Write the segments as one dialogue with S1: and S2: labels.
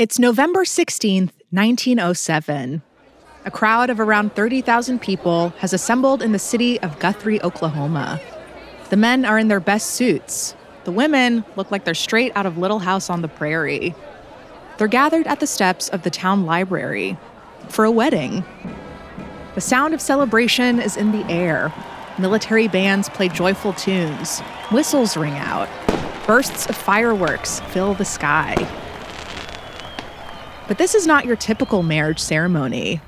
S1: It's November 16th, 1907. A crowd of around 30,000 people has assembled in the city of Guthrie, Oklahoma. The men are in their best suits. The women look like they're straight out of Little House on the Prairie. They're gathered at the steps of the town library for a wedding. The sound of celebration is in the air. Military bands play joyful tunes. Whistles ring out. Bursts of fireworks fill the sky. But this is not your typical marriage ceremony.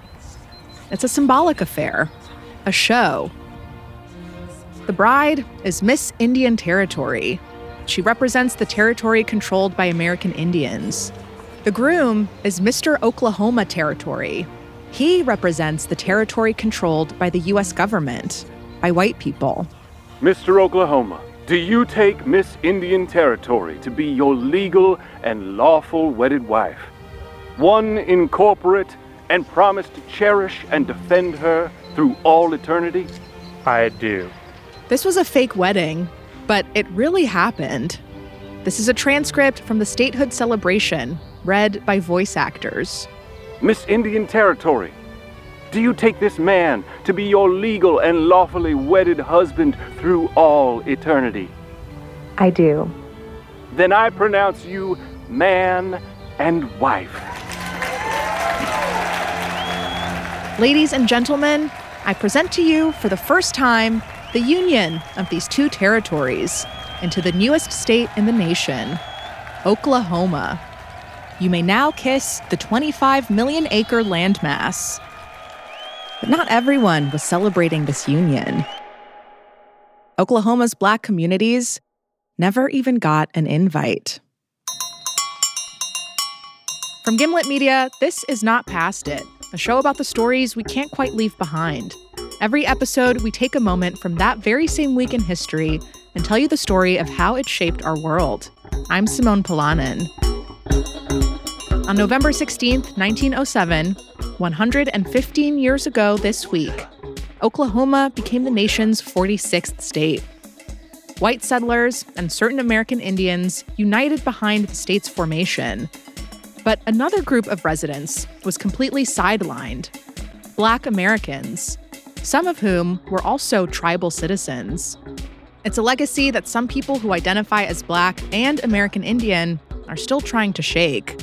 S1: It's a symbolic affair, a show. The bride is Miss Indian Territory. She represents the territory controlled by American Indians. The groom is Mr. Oklahoma Territory. He represents the territory controlled by the U.S. government, by white people.
S2: Mr. Oklahoma, do you take Miss Indian Territory to be your legal and lawful wedded wife? One incorporate, and promise to cherish and defend her through all eternity?
S3: I do.
S1: This was a fake wedding, but it really happened. This is a transcript from the statehood celebration, read by voice actors.
S2: Miss Indian Territory, do you take this man to be your legal and lawfully wedded husband through all eternity?
S4: I do.
S2: Then I pronounce you man and wife.
S1: Ladies and gentlemen, I present to you for the first time the union of these two territories into the newest state in the nation, Oklahoma. You may now kiss the 25 million acre landmass. But not everyone was celebrating this union. Oklahoma's black communities never even got an invite. From Gimlet Media, this is Not Past It a show about the stories we can't quite leave behind. Every episode, we take a moment from that very same week in history and tell you the story of how it shaped our world. I'm Simone Polanen. On November 16th, 1907, 115 years ago this week, Oklahoma became the nation's 46th state. White settlers and certain American Indians united behind the state's formation but another group of residents was completely sidelined Black Americans, some of whom were also tribal citizens. It's a legacy that some people who identify as Black and American Indian are still trying to shake.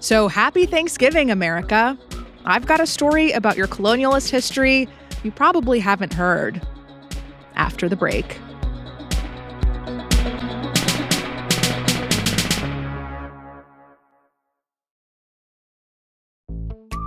S1: So happy Thanksgiving, America! I've got a story about your colonialist history you probably haven't heard. After the break.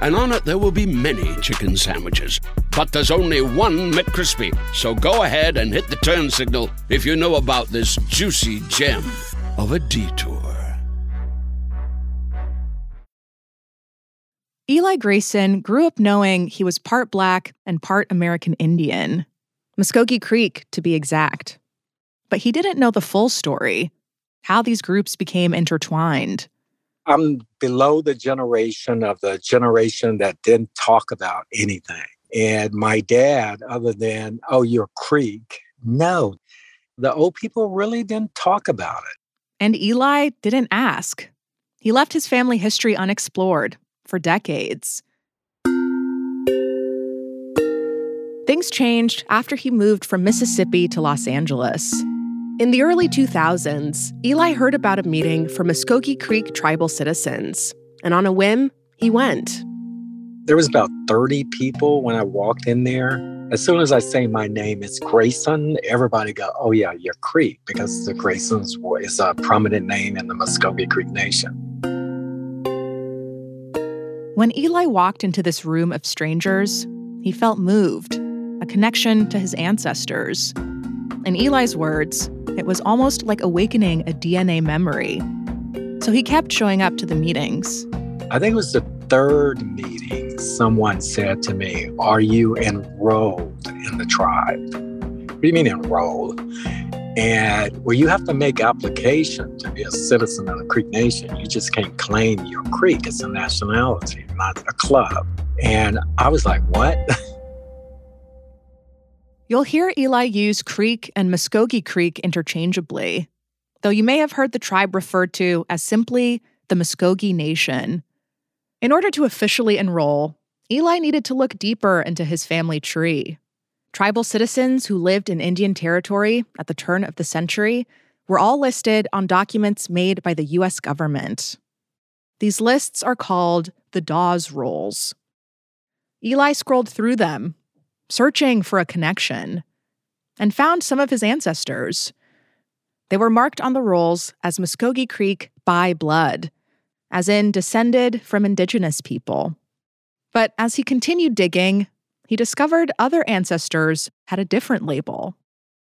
S5: and on it there will be many chicken sandwiches. But there's only one McCrispy. So go ahead and hit the turn signal if you know about this juicy gem of a detour.
S1: Eli Grayson grew up knowing he was part black and part American Indian, Muskogee Creek to be exact. But he didn't know the full story, how these groups became intertwined.
S6: I'm below the generation of the generation that didn't talk about anything. And my dad, other than, oh, you're Creek, no, the old people really didn't talk about it.
S1: And Eli didn't ask. He left his family history unexplored for decades. Things changed after he moved from Mississippi to Los Angeles. In the early 2000s, Eli heard about a meeting for Muskogee Creek tribal citizens, and on a whim, he went.
S6: There was about 30 people when I walked in there, As soon as I say my name, it's Grayson, everybody go, oh yeah, you're Creek, because the Graysons is a prominent name in the Muskogee Creek Nation.
S1: When Eli walked into this room of strangers, he felt moved, a connection to his ancestors. In Eli's words, it was almost like awakening a DNA memory. So he kept showing up to the meetings.
S6: I think it was the third meeting, someone said to me, Are you enrolled in the tribe? What do you mean enrolled? And well, you have to make application to be a citizen of the Creek Nation. You just can't claim you're Creek. It's a nationality, not a club. And I was like, what?
S1: You'll hear Eli use Creek and Muskogee Creek interchangeably, though you may have heard the tribe referred to as simply the Muskogee Nation. In order to officially enroll, Eli needed to look deeper into his family tree. Tribal citizens who lived in Indian Territory at the turn of the century were all listed on documents made by the U.S. government. These lists are called the Dawes Rolls. Eli scrolled through them, searching for a connection, and found some of his ancestors. They were marked on the rolls as Muskogee Creek by blood, as in descended from indigenous people. But as he continued digging, he discovered other ancestors had a different label.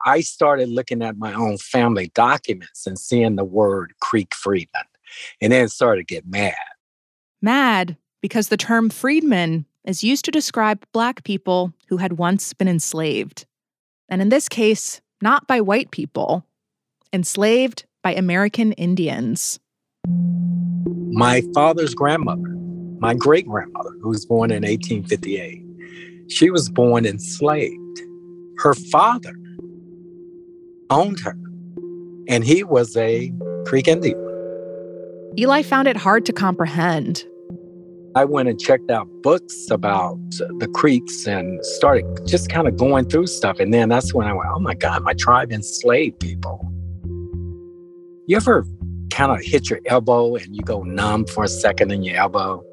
S6: I started looking at my own family documents and seeing the word Creek Freedman, and then started to get mad.
S1: Mad because the term freedman is used to describe Black people who had once been enslaved. And in this case, not by white people, enslaved by American Indians
S6: my father's grandmother, my great grandmother, who was born in 1858, she was born enslaved. Her father owned her, and he was a Creek Indian.
S1: Eli found it hard to comprehend.
S6: I went and checked out books about the Creeks and started just kind of going through stuff. And then that's when I went, oh my God, my tribe enslaved people. You ever kind of hit your elbow and you go numb for a second in your elbow.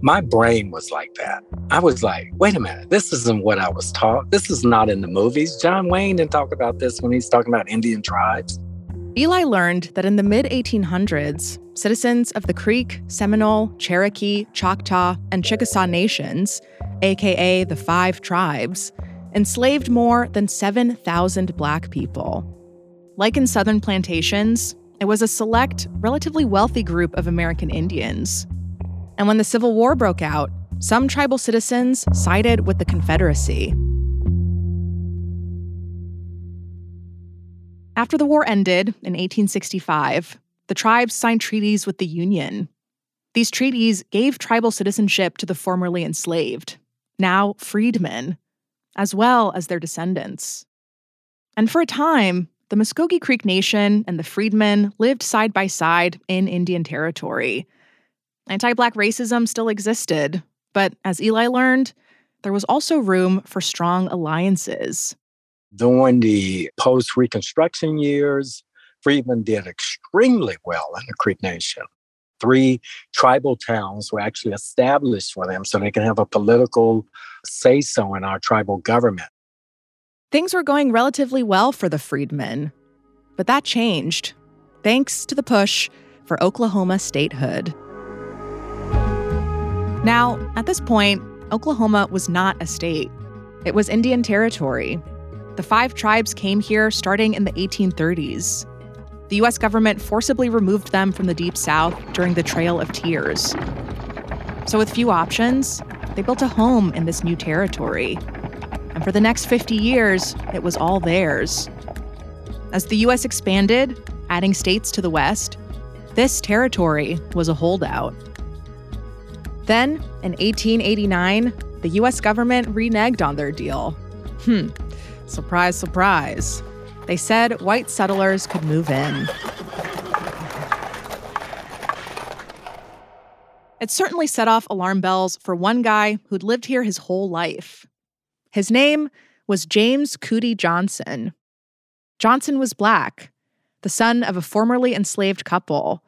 S6: My brain was like that. I was like, wait a minute, this isn't what I was taught. This is not in the movies. John Wayne didn't talk about this when he's talking about Indian tribes.
S1: Eli learned that in the mid 1800s, citizens of the Creek, Seminole, Cherokee, Choctaw, and Chickasaw nations, aka the five tribes, enslaved more than 7,000 Black people. Like in southern plantations, it was a select, relatively wealthy group of American Indians. And when the Civil War broke out, some tribal citizens sided with the Confederacy. After the war ended in 1865, the tribes signed treaties with the Union. These treaties gave tribal citizenship to the formerly enslaved, now freedmen, as well as their descendants. And for a time, the Muskogee Creek Nation and the Freedmen lived side by side in Indian Territory. Anti Black racism still existed, but as Eli learned, there was also room for strong alliances.
S6: During the post Reconstruction years, Freedmen did extremely well in the Creek Nation. Three tribal towns were actually established for them so they can have a political say so in our tribal government.
S1: Things were going relatively well for the freedmen, but that changed thanks to the push for Oklahoma statehood. Now, at this point, Oklahoma was not a state, it was Indian Territory. The five tribes came here starting in the 1830s. The US government forcibly removed them from the Deep South during the Trail of Tears. So, with few options, they built a home in this new territory. And for the next 50 years, it was all theirs. As the U.S. expanded, adding states to the West, this territory was a holdout. Then, in 1889, the US government reneged on their deal. Hmm, surprise, surprise. They said white settlers could move in. It certainly set off alarm bells for one guy who'd lived here his whole life. His name was James Coody Johnson. Johnson was black, the son of a formerly enslaved couple.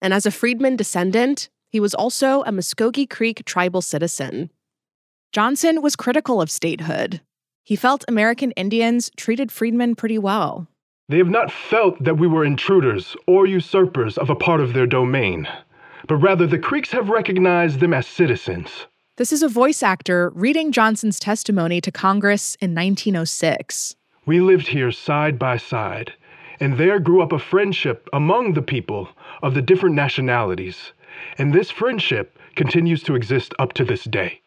S1: And as a freedman descendant, he was also a Muskogee Creek tribal citizen. Johnson was critical of statehood. He felt American Indians treated freedmen pretty well.
S3: They have not felt that we were intruders or usurpers of a part of their domain, but rather the Creeks have recognized them as citizens.
S1: This is a voice actor reading Johnson's testimony to Congress in 1906.
S3: We lived here side by side, and there grew up a friendship among the people of the different nationalities, and this friendship continues to exist up to this day.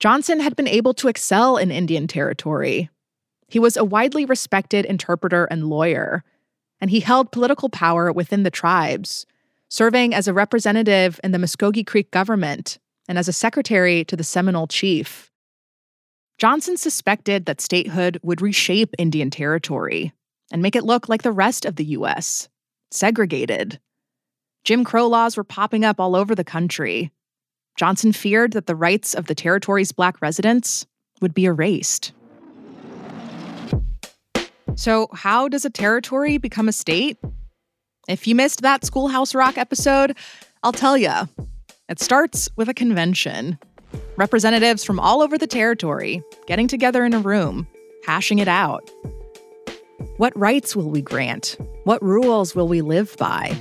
S1: Johnson had been able to excel in Indian Territory. He was a widely respected interpreter and lawyer, and he held political power within the tribes, serving as a representative in the Muskogee Creek government and as a secretary to the Seminole chief. Johnson suspected that statehood would reshape Indian Territory and make it look like the rest of the U.S., segregated. Jim Crow laws were popping up all over the country, Johnson feared that the rights of the territory's black residents would be erased. So, how does a territory become a state? If you missed that Schoolhouse Rock episode, I'll tell you. It starts with a convention. Representatives from all over the territory getting together in a room, hashing it out. What rights will we grant? What rules will we live by?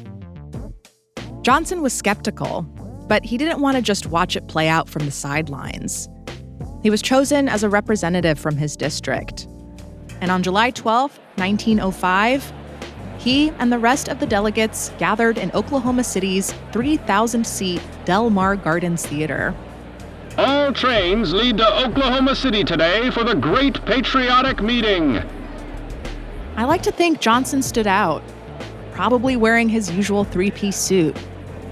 S1: Johnson was skeptical but he didn't want to just watch it play out from the sidelines. He was chosen as a representative from his district. And on July 12, 1905, he and the rest of the delegates gathered in Oklahoma City's 3,000 seat Del Mar Gardens Theater.
S2: All trains lead to Oklahoma City today for the Great Patriotic Meeting.
S1: I like to think Johnson stood out, probably wearing his usual three piece suit,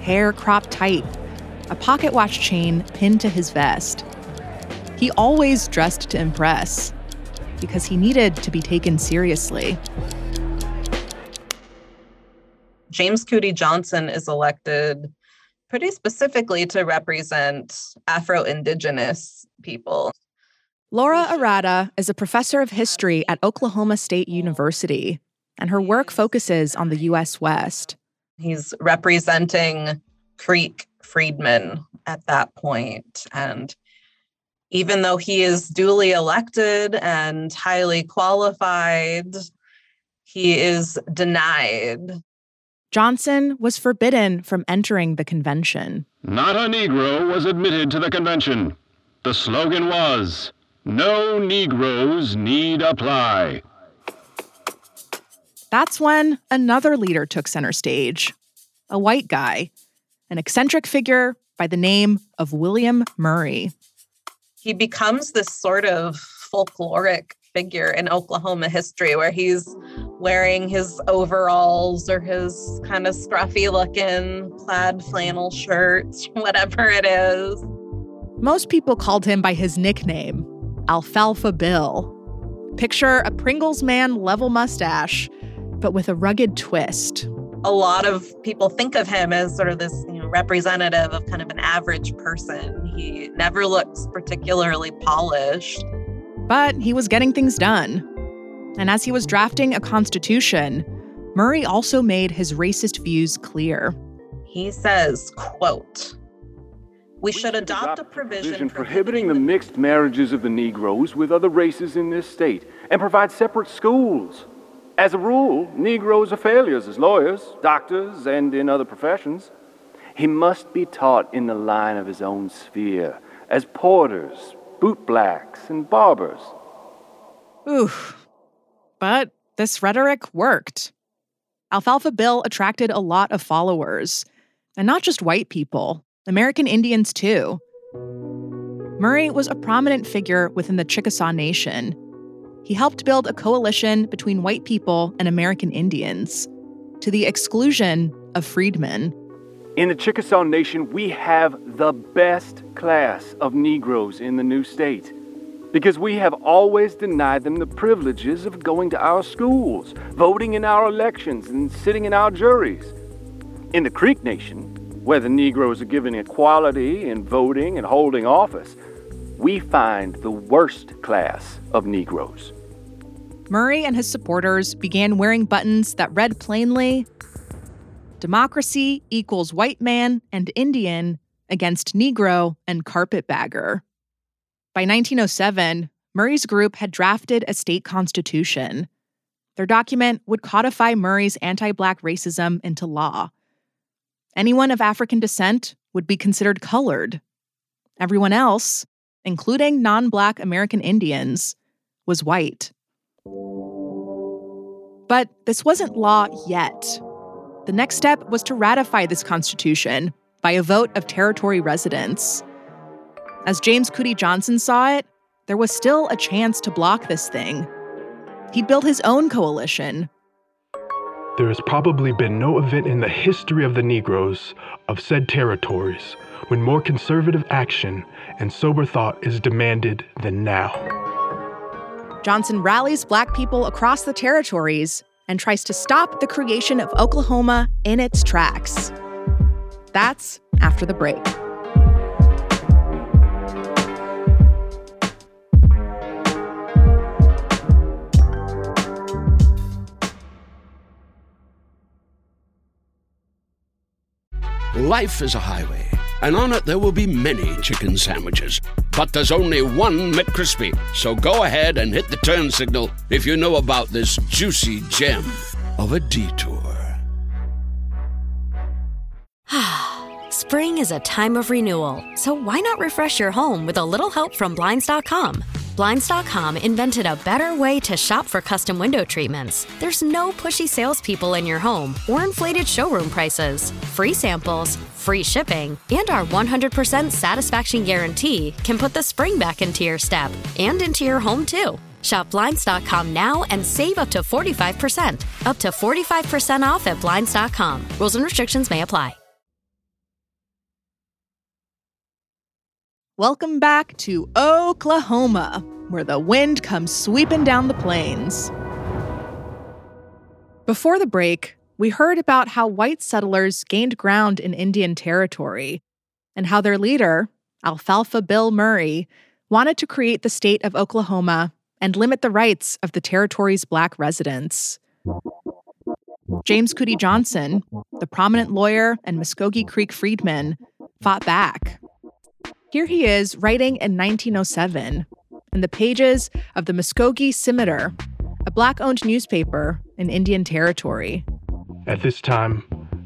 S1: hair cropped tight, a pocket watch chain pinned to his vest. He always dressed to impress because he needed to be taken seriously.
S4: James Coody Johnson is elected pretty specifically to represent Afro Indigenous people.
S1: Laura Arata is a professor of history at Oklahoma State University, and her work focuses on the U.S. West.
S4: He's representing Creek freedmen at that point. And even though he is duly elected and highly qualified, he is denied.
S1: Johnson was forbidden from entering the convention.
S2: Not a Negro was admitted to the convention. The slogan was No Negroes Need Apply.
S1: That's when another leader took center stage a white guy an eccentric figure by the name of William Murray.
S4: He becomes this sort of folkloric figure in Oklahoma history where he's wearing his overalls or his kind of scruffy looking plaid flannel shirt, whatever it is.
S1: Most people called him by his nickname, Alfalfa Bill. Picture a Pringles man level mustache, but with a rugged twist.
S4: A lot of people think of him as sort of this representative of kind of an average person. He never looks particularly polished.
S1: But he was getting things done. And as he was drafting a constitution, Murray also made his racist views clear.
S4: He says, quote, we should adopt a provision
S2: prohibiting the mixed marriages of the Negroes with other races in this state and provide separate schools. As a rule, Negroes are failures as lawyers, doctors, and in other professions. He must be taught in the line of his own sphere, as porters, bootblacks, and barbers.
S1: Oof. But this rhetoric worked. Alfalfa Bill attracted a lot of followers, and not just white people, American Indians too. Murray was a prominent figure within the Chickasaw Nation. He helped build a coalition between white people and American Indians, to the exclusion of freedmen.
S2: In the Chickasaw Nation, we have the best class of Negroes in the new state because we have always denied them the privileges of going to our schools, voting in our elections, and sitting in our juries. In the Creek Nation, where the Negroes are given equality in voting and holding office, we find the worst class of Negroes.
S1: Murray and his supporters began wearing buttons that read plainly Democracy equals white man and Indian against Negro and carpetbagger. By 1907, Murray's group had drafted a state constitution. Their document would codify Murray's anti black racism into law. Anyone of African descent would be considered colored. Everyone else, including non black American Indians, was white. But this wasn't law yet. The next step was to ratify this constitution by a vote of territory residents. As James Coody Johnson saw it, there was still a chance to block this thing. He'd built his own coalition.
S3: There has probably been no event in the history of the Negroes of said territories when more conservative action and sober thought is demanded than now.
S1: Johnson rallies black people across the territories and tries to stop the creation of Oklahoma in its tracks. That's after the break.
S5: Life is a highway, and on it there will be many chicken sandwiches. But there's only one McCrispy. So go ahead and hit the turn signal if you know about this juicy gem of a detour.
S7: Spring is a time of renewal, so why not refresh your home with a little help from Blinds.com? Blinds.com invented a better way to shop for custom window treatments. There's no pushy salespeople in your home or inflated showroom prices. Free samples, free shipping, and our 100% satisfaction guarantee can put the spring back into your step and into your home too. Shop Blinds.com now and save up to 45%. Up to 45% off at Blinds.com. Rules and restrictions may apply.
S1: Welcome back to Oklahoma, where the wind comes sweeping down the plains. Before the break, we heard about how white settlers gained ground in Indian Territory and how their leader, Alfalfa Bill Murray, wanted to create the state of Oklahoma and limit the rights of the territory's black residents. James Coody Johnson, the prominent lawyer and Muskogee Creek freedman, fought back here he is writing in 1907 in the pages of the Muskogee Cimeter, a black owned newspaper in Indian Territory.
S3: At this time,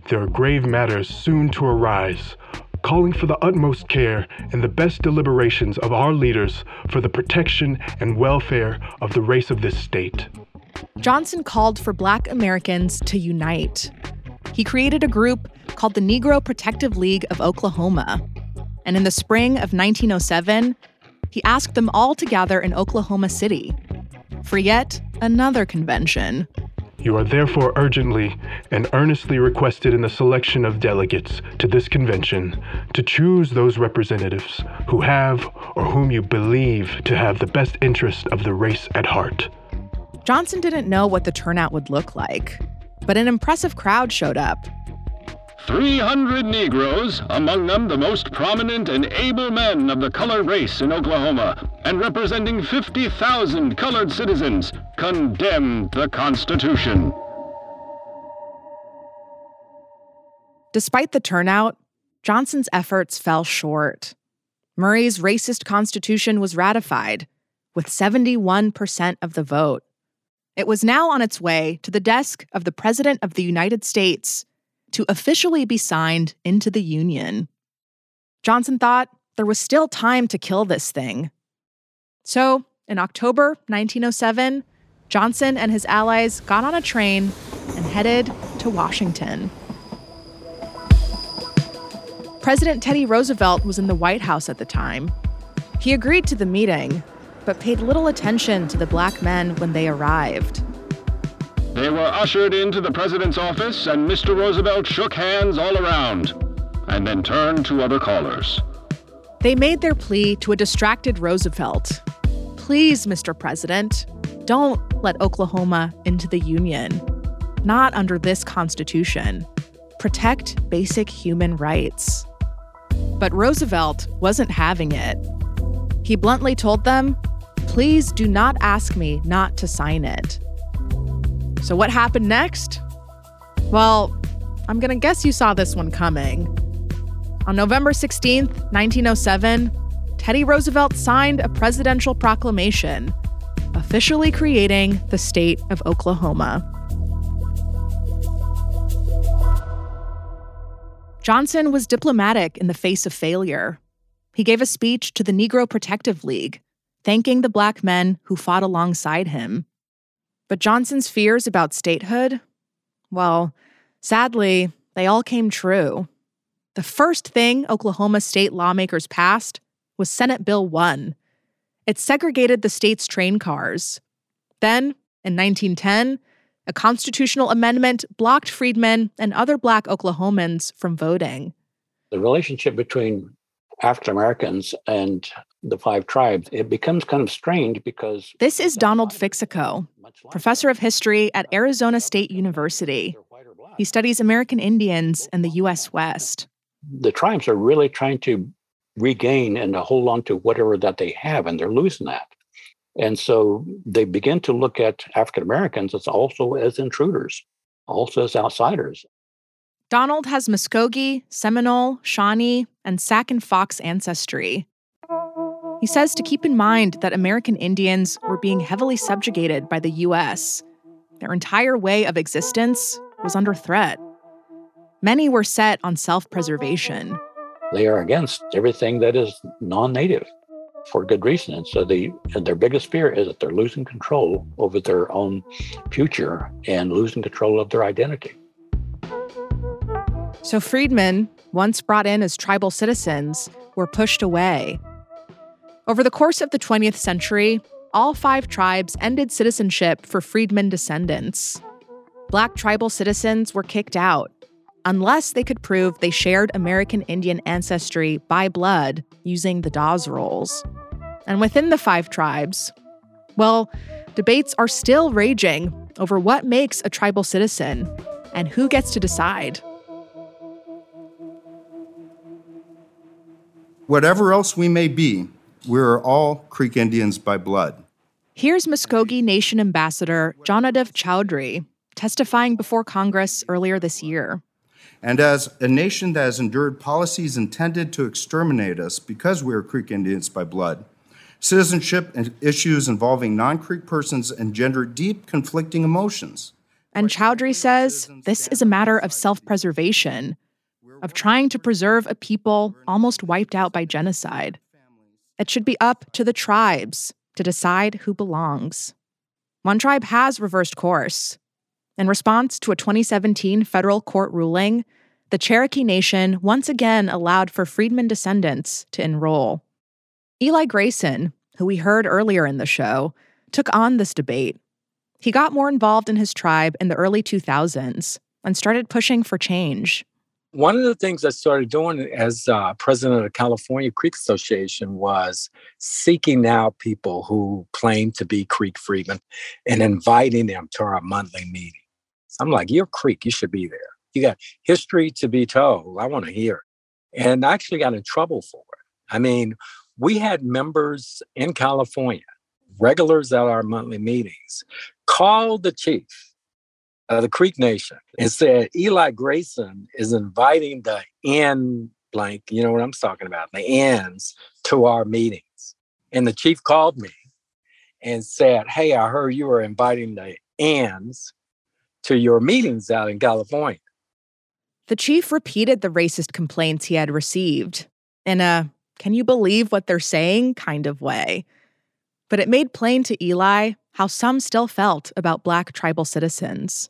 S3: there are grave matters soon to arise, calling for the utmost care and the best deliberations of our leaders for the protection and welfare of the race of this state.
S1: Johnson called for black Americans to unite. He created a group called the Negro Protective League of Oklahoma and in the spring of 1907, he asked them all to gather in Oklahoma City for yet another convention.
S3: You are therefore urgently and earnestly requested in the selection of delegates to this convention to choose those representatives who have or whom you believe to have the best interest of the race at heart.
S1: Johnson didn't know what the turnout would look like, but an impressive crowd showed up
S2: 300 Negroes, among them the most prominent and able men of the colored race in Oklahoma, and representing 50,000 colored citizens, condemned the Constitution.
S1: Despite the turnout, Johnson's efforts fell short. Murray's racist constitution was ratified with 71% of the vote. It was now on its way to the desk of the President of the United States to officially be signed into the Union. Johnson thought there was still time to kill this thing. So, in October 1907, Johnson and his allies got on a train and headed to Washington. President Teddy Roosevelt was in the White House at the time. He agreed to the meeting, but paid little attention to the black men when they arrived.
S2: They were ushered into the president's office, and Mr. Roosevelt shook hands all around, and then turned to other callers.
S1: They made their plea to a distracted Roosevelt. Please, Mr. President, don't let Oklahoma into the Union. Not under this Constitution. Protect basic human rights. But Roosevelt wasn't having it. He bluntly told them, Please do not ask me not to sign it. So, what happened next? Well, I'm going to guess you saw this one coming. On November 16th, 1907, Teddy Roosevelt signed a presidential proclamation officially creating the state of Oklahoma. Johnson was diplomatic in the face of failure. He gave a speech to the Negro Protective League, thanking the black men who fought alongside him. But Johnson's fears about statehood, well, sadly, they all came true. The first thing Oklahoma state lawmakers passed was Senate Bill 1. It segregated the state's train cars. Then, in 1910, a constitutional amendment blocked freedmen and other black Oklahomans from voting.
S8: The relationship between African Americans and the five tribes, it becomes kind of strange because.
S1: This is Donald Fixico, professor of history at Arizona State University. He studies American Indians and the U.S. West.
S8: The tribes are really trying to regain and to hold on to whatever that they have, and they're losing that. And so they begin to look at African Americans as also as intruders, also as outsiders.
S1: Donald has Muskogee, Seminole, Shawnee, and Sac and Fox ancestry. He says to keep in mind that American Indians were being heavily subjugated by the U.S. Their entire way of existence was under threat. Many were set on self preservation.
S8: They are against everything that is non native for good reason. And so they, and their biggest fear is that they're losing control over their own future and losing control of their identity.
S1: So freedmen, once brought in as tribal citizens, were pushed away. Over the course of the 20th century, all five tribes ended citizenship for freedmen descendants. Black tribal citizens were kicked out unless they could prove they shared American Indian ancestry by blood using the Dawes Rolls. And within the five tribes, well, debates are still raging over what makes a tribal citizen and who gets to decide.
S9: Whatever else we may be, we're all Creek Indians by blood.
S1: Here's Muskogee Nation Ambassador Jonodev Chaudhuri testifying before Congress earlier this year.
S9: And as a nation that has endured policies intended to exterminate us because we are Creek Indians by blood, citizenship and issues involving non Creek persons engender deep conflicting emotions.
S1: And Chaudhuri says this is a matter of self preservation, of trying to preserve a people almost wiped out by genocide. It should be up to the tribes to decide who belongs. One tribe has reversed course. In response to a 2017 federal court ruling, the Cherokee Nation once again allowed for freedmen descendants to enroll. Eli Grayson, who we heard earlier in the show, took on this debate. He got more involved in his tribe in the early 2000s and started pushing for change.
S6: One of the things I started doing as uh, president of the California Creek Association was seeking out people who claim to be Creek freedmen and inviting them to our monthly meetings. I'm like, you're Creek, you should be there. You got history to be told. I want to hear. And I actually got in trouble for it. I mean, we had members in California, regulars at our monthly meetings, call the chief of the Creek Nation and said, Eli Grayson is inviting the N blank, you know what I'm talking about, the N's to our meetings. And the chief called me and said, Hey, I heard you were inviting the N's to your meetings out in California.
S1: The chief repeated the racist complaints he had received in a can you believe what they're saying kind of way. But it made plain to Eli how some still felt about Black tribal citizens.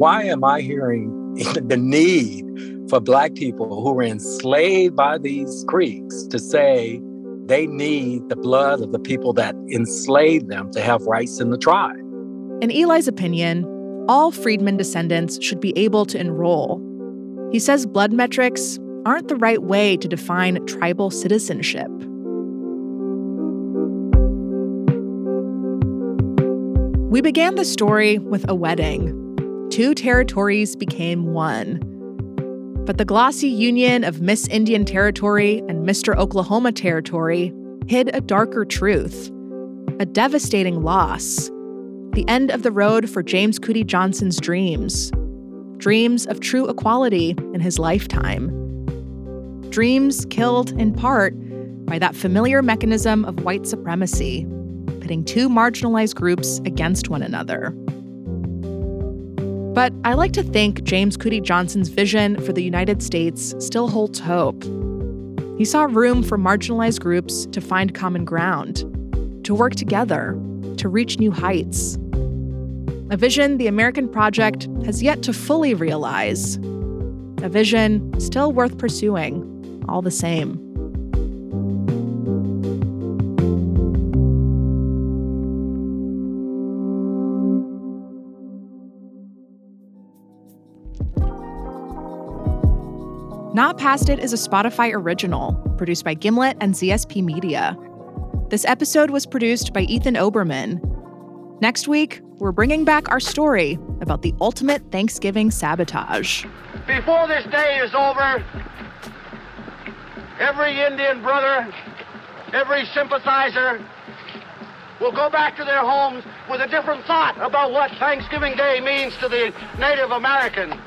S6: Why am I hearing the need for Black people who were enslaved by these Creeks to say they need the blood of the people that enslaved them to have rights in the tribe?
S1: In Eli's opinion, all freedmen descendants should be able to enroll. He says blood metrics aren't the right way to define tribal citizenship. We began the story with a wedding. Two territories became one. But the glossy union of Miss Indian Territory and Mr. Oklahoma Territory hid a darker truth, a devastating loss the end of the road for James Coody Johnson's dreams, dreams of true equality in his lifetime. Dreams killed, in part, by that familiar mechanism of white supremacy, pitting two marginalized groups against one another. But I like to think James Coody Johnson's vision for the United States still holds hope. He saw room for marginalized groups to find common ground, to work together, to reach new heights. A vision the American Project has yet to fully realize. A vision still worth pursuing, all the same. Not Past It is a Spotify original, produced by Gimlet and ZSP Media. This episode was produced by Ethan Oberman. Next week, we're bringing back our story about the ultimate Thanksgiving sabotage.
S10: Before this day is over, every Indian brother, every sympathizer will go back to their homes with a different thought about what Thanksgiving Day means to the Native American.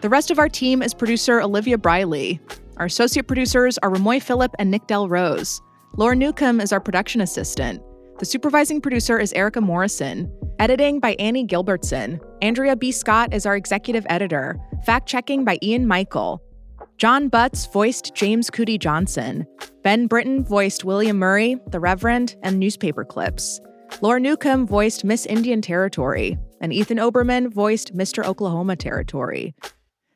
S1: The rest of our team is producer Olivia Briley. Our associate producers are Ramoy Phillip and Nick Del Rose. Laura Newcomb is our production assistant. The supervising producer is Erica Morrison. Editing by Annie Gilbertson. Andrea B. Scott is our executive editor. Fact checking by Ian Michael. John Butts voiced James Coody Johnson. Ben Britton voiced William Murray, the Reverend, and newspaper clips. Laura Newcomb voiced Miss Indian Territory, and Ethan Oberman voiced Mr. Oklahoma Territory.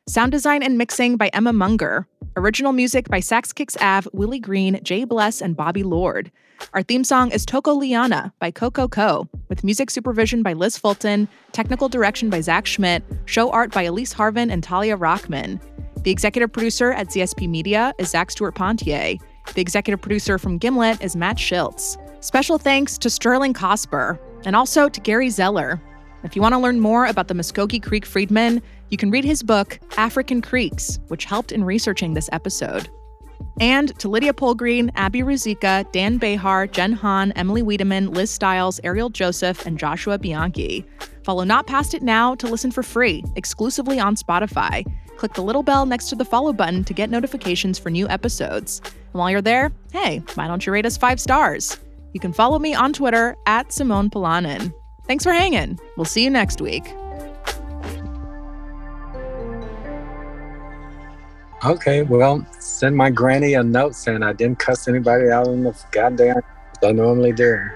S1: Sound design and mixing by Emma Munger. Original music by Sax Kicks Ave, Willie Green, Jay Bless, and Bobby Lord. Our theme song is Toko Liana by Coco Co, with music supervision by Liz Fulton, technical direction by Zach Schmidt, show art by Elise Harvin and Talia Rockman. The executive producer at ZSP Media is Zach Stewart Pontier. The executive producer from Gimlet is Matt Schiltz. Special thanks to Sterling Cosper and also to Gary Zellar. If you want to learn more about the Muskogee Creek Freedmen, you can read his book, African Creeks, which helped in researching this episode. And to Lydia Polgreen, Abby Ruzicka, Dan Behar, Jen Hahn, Emily Wiedemann, Liz Stiles, Ariel Joseph, and Joshua Bianchi. Follow Not Past It now to listen for free, exclusively on Spotify. Click the little bell next to the follow button to get notifications for new episodes. And while you're there, hey, why don't you rate us five stars? You can follow me on Twitter at Simone Polanen. Thanks for hanging. We'll see you next week.
S6: Okay, well, send my granny a note saying I didn't cuss anybody out in the goddamn I normally do.